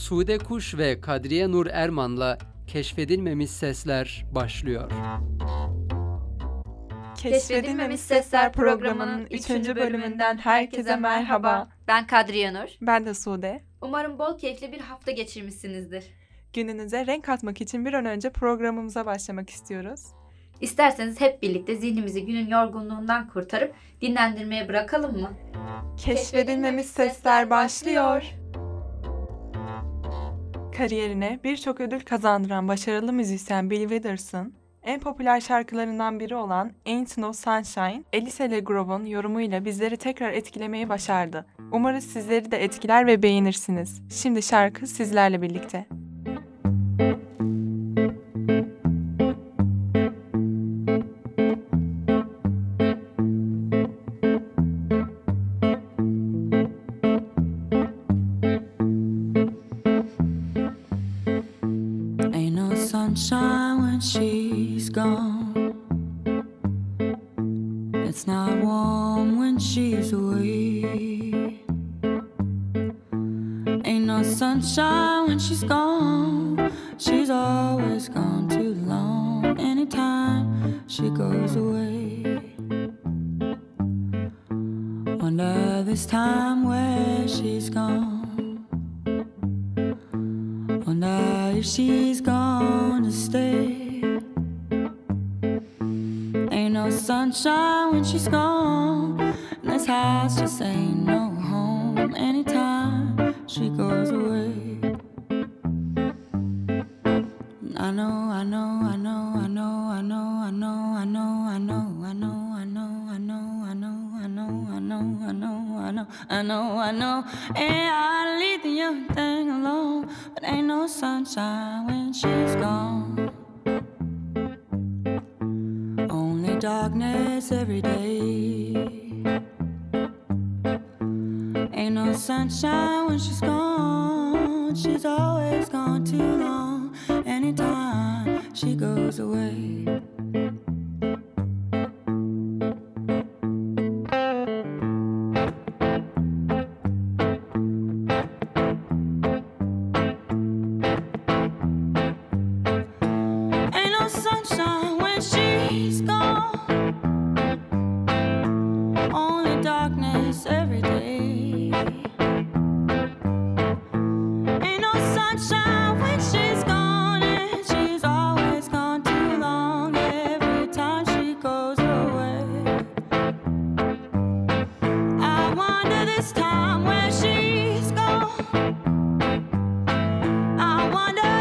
Sude Kuş ve Kadriye Nur Erman'la Keşfedilmemiş Sesler başlıyor. Keşfedilmemiş Sesler programının 3. bölümünden herkese merhaba. Ben Kadriye Nur. Ben de Sude. Umarım bol keyifli bir hafta geçirmişsinizdir. Gününüze renk katmak için bir an önce programımıza başlamak istiyoruz. İsterseniz hep birlikte zihnimizi günün yorgunluğundan kurtarıp dinlendirmeye bırakalım mı? Keşfedilmemiş Sesler başlıyor. Kariyerine birçok ödül kazandıran başarılı müzisyen Bill Withers'ın en popüler şarkılarından biri olan Ain't No Sunshine, Alice Legrove'un yorumuyla bizleri tekrar etkilemeyi başardı. Umarız sizleri de etkiler ve beğenirsiniz. Şimdi şarkı sizlerle birlikte. Sunshine when she's gone. She's always gone too long. Anytime she goes away. Wonder this time where she's gone. Wonder if she's gonna stay. Ain't no sunshine when she's gone. And this house just ain't And I leave the young thing alone, but ain't no sunshine when she's gone. Only darkness every day. Ain't no sunshine when she's gone. She's always gone too long. Anytime she goes away.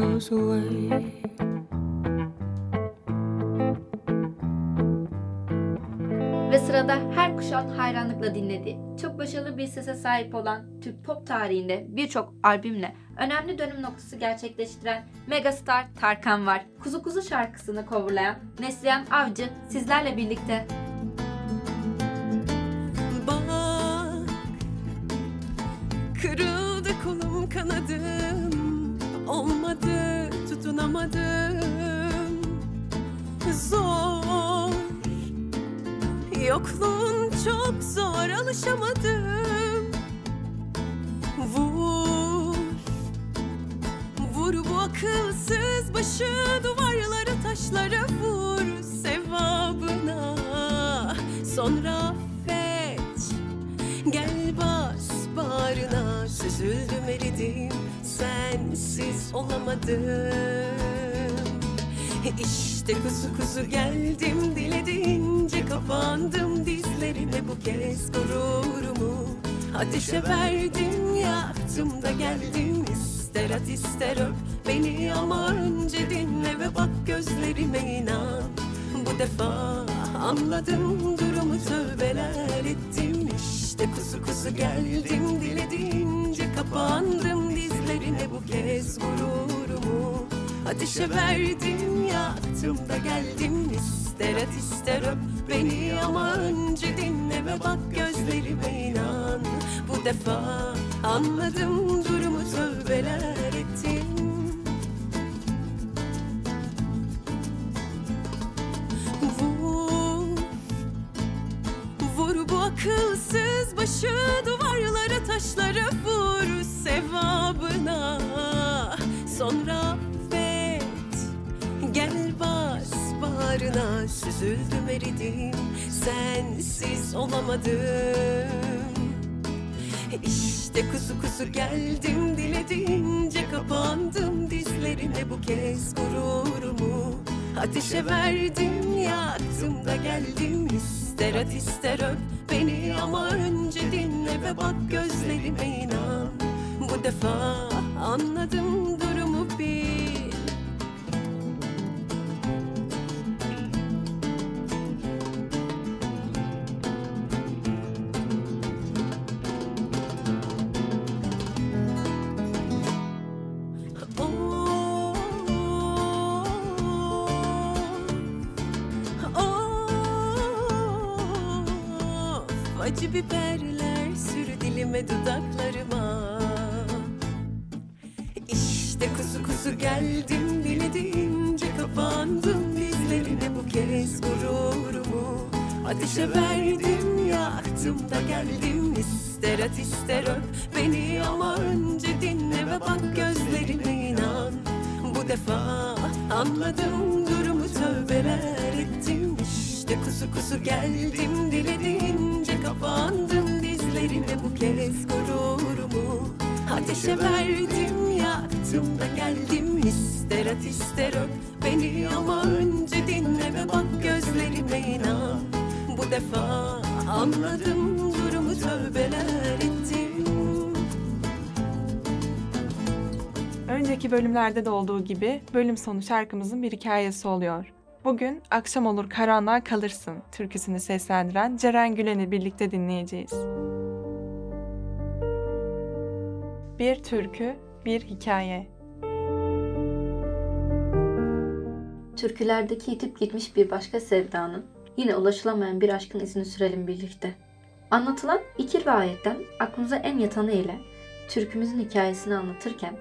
goes away. Ve sırada her kuşağın hayranlıkla dinlediği, çok başarılı bir sese sahip olan Türk pop tarihinde birçok albümle önemli dönüm noktası gerçekleştiren megastar Tarkan var. Kuzu Kuzu şarkısını coverlayan Neslihan Avcı sizlerle birlikte. Bak Kırıldı kolum kanadım tutunamadım Zor. Yokluğun çok zor alışamadım. Vur. Vur bu akılsız başı duvarlara taşlara vur sevabına. Sonra affet. Gel bas bağrına. Süzüldüm eridim Sensiz olamadım. İşte kuzu kuzu geldim Dilediğince kapandım dizlerine. Bu kez gururumu Ateşe verdim yaktım da geldim. İster at ister öp beni ama önce dinle Ve bak gözlerime inan Bu defa. Anladım durum durumu tövbeler ettim. İşte kusu kusu geldim dilediğince kapandım dizlerine. Bu kez gururumu Ateşe verdim yaktım da geldim. İster at ister öp beni ama önce dinle ve bak gözlerime inan. Bu defa anladım durumu tövbeler akılsız başı duvarlara taşlara vur sevabına. Sonra affet Gel bas bağrına. Süzüldüm eridim Sensiz olamadım. İşte kuzu kuzu geldim dilediğince kapandım dizlerine. Bu kez gururumu Ateşe verdim yaktım da geldim ister at ister öp beni ama önce dinle ve bak gözlerime inan. Bu defa anladım durumu bil biberler sür dilime dudaklarıma. İşte kuzu kuzu geldim dilediğince kapandım dizlerine. Bu kez gururumu Ateşe verdim yaktım da geldim. İster at ister öp beni ama önce dinle ve bak gözlerime inan. Bu defa anladım durumu tövbeler ettim. İşte kuzu kuzu geldim dilediğince kapandım dizlerine bu kez gururumu. Ateşe verdim yaktım da geldim. İster at ister öp beni ama önce dinle ve bak gözlerime inan. Bu defa anladım durumu tövbeler ettim. Önceki bölümlerde de olduğu gibi bölüm sonu şarkımızın bir hikayesi oluyor. Bugün Akşam Olur Karanlığa Kalırsın türküsünü seslendiren Ceren Gülen'i birlikte dinleyeceğiz. Bir türkü, bir hikaye. Türkülerdeki yitip gitmiş bir başka sevdanın, yine ulaşılamayan bir aşkın izini sürelim birlikte. Anlatılan iki rivayetten aklınıza en yatanı ile türkümüzün hikayesini anlatırken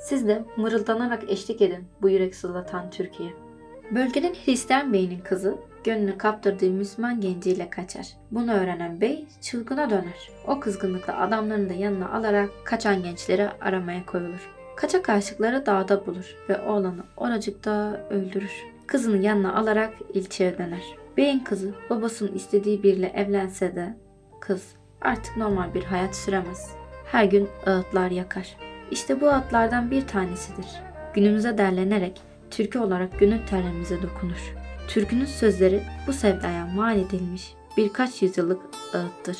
siz de mırıldanarak eşlik edin bu yürek sızlatan türküye. Bölgenin Hristiyan beyinin kızı gönlünü kaptırdığı Müslüman genciyle kaçar. Bunu öğrenen bey çılgına döner. O kızgınlıkla adamlarını da yanına alarak kaçan gençleri aramaya koyulur. Kaçak aşıkları dağda bulur ve oğlanı oracıkta öldürür. Kızını yanına alarak ilçeye döner. Beyin kızı babasının istediği biriyle evlense de kız artık normal bir hayat süremez. Her gün ağıtlar yakar. İşte bu ağıtlardan bir tanesidir. Günümüze derlenerek türkü olarak gönül tellerimize dokunur. Türkünün sözleri bu sevdaya mal edilmiş birkaç yüzyıllık ağıttır.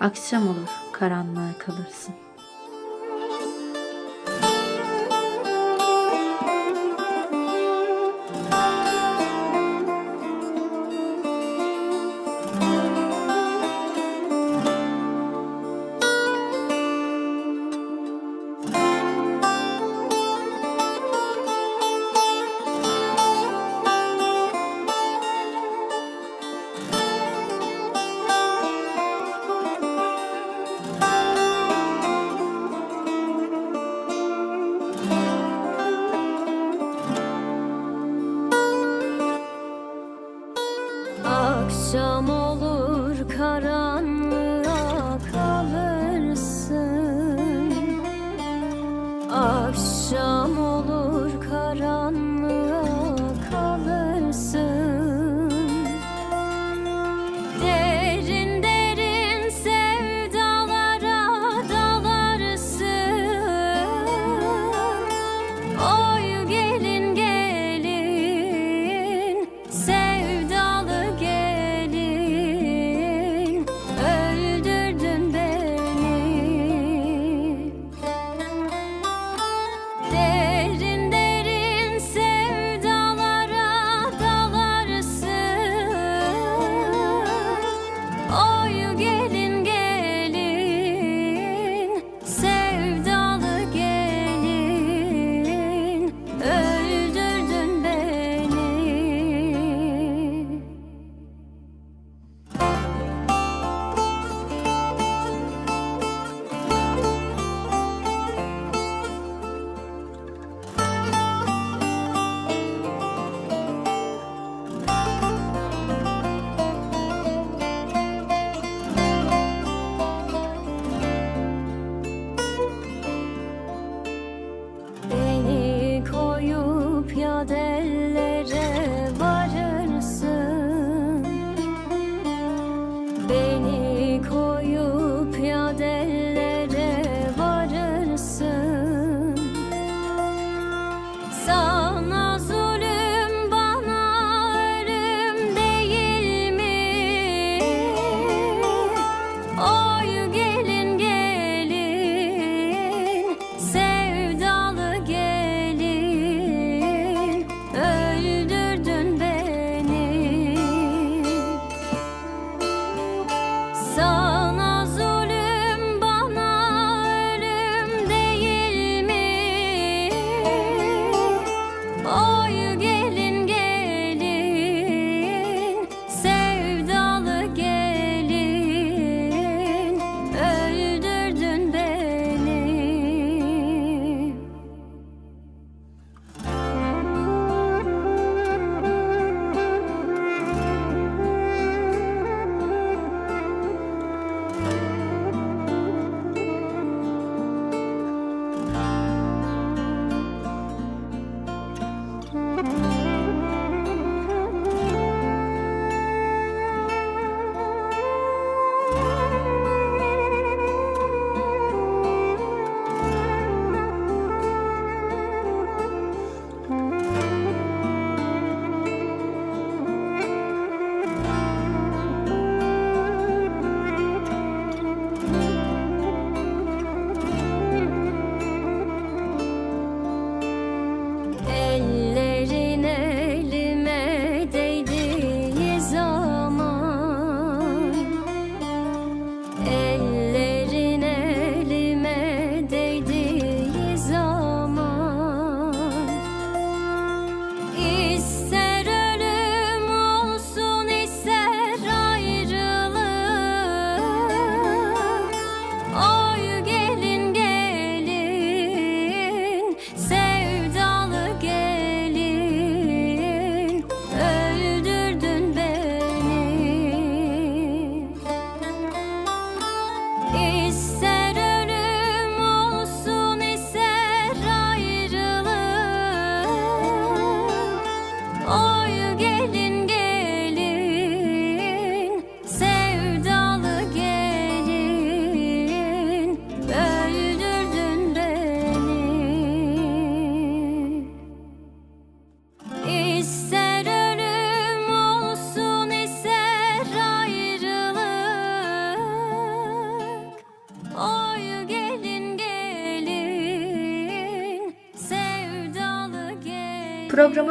Akşam olur karanlığa kalırsın.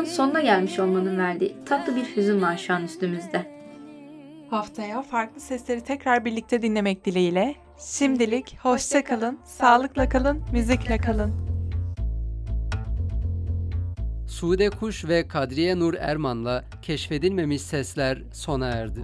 Programın sonuna gelmiş olmanın verdiği tatlı bir hüzün var şu an üstümüzde. Haftaya farklı sesleri tekrar birlikte dinlemek dileğiyle. Şimdilik hoşça kalın, sağlıkla kalın, müzikle kalın. Sude Kuş ve Kadriye Nur Erman'la keşfedilmemiş sesler sona erdi.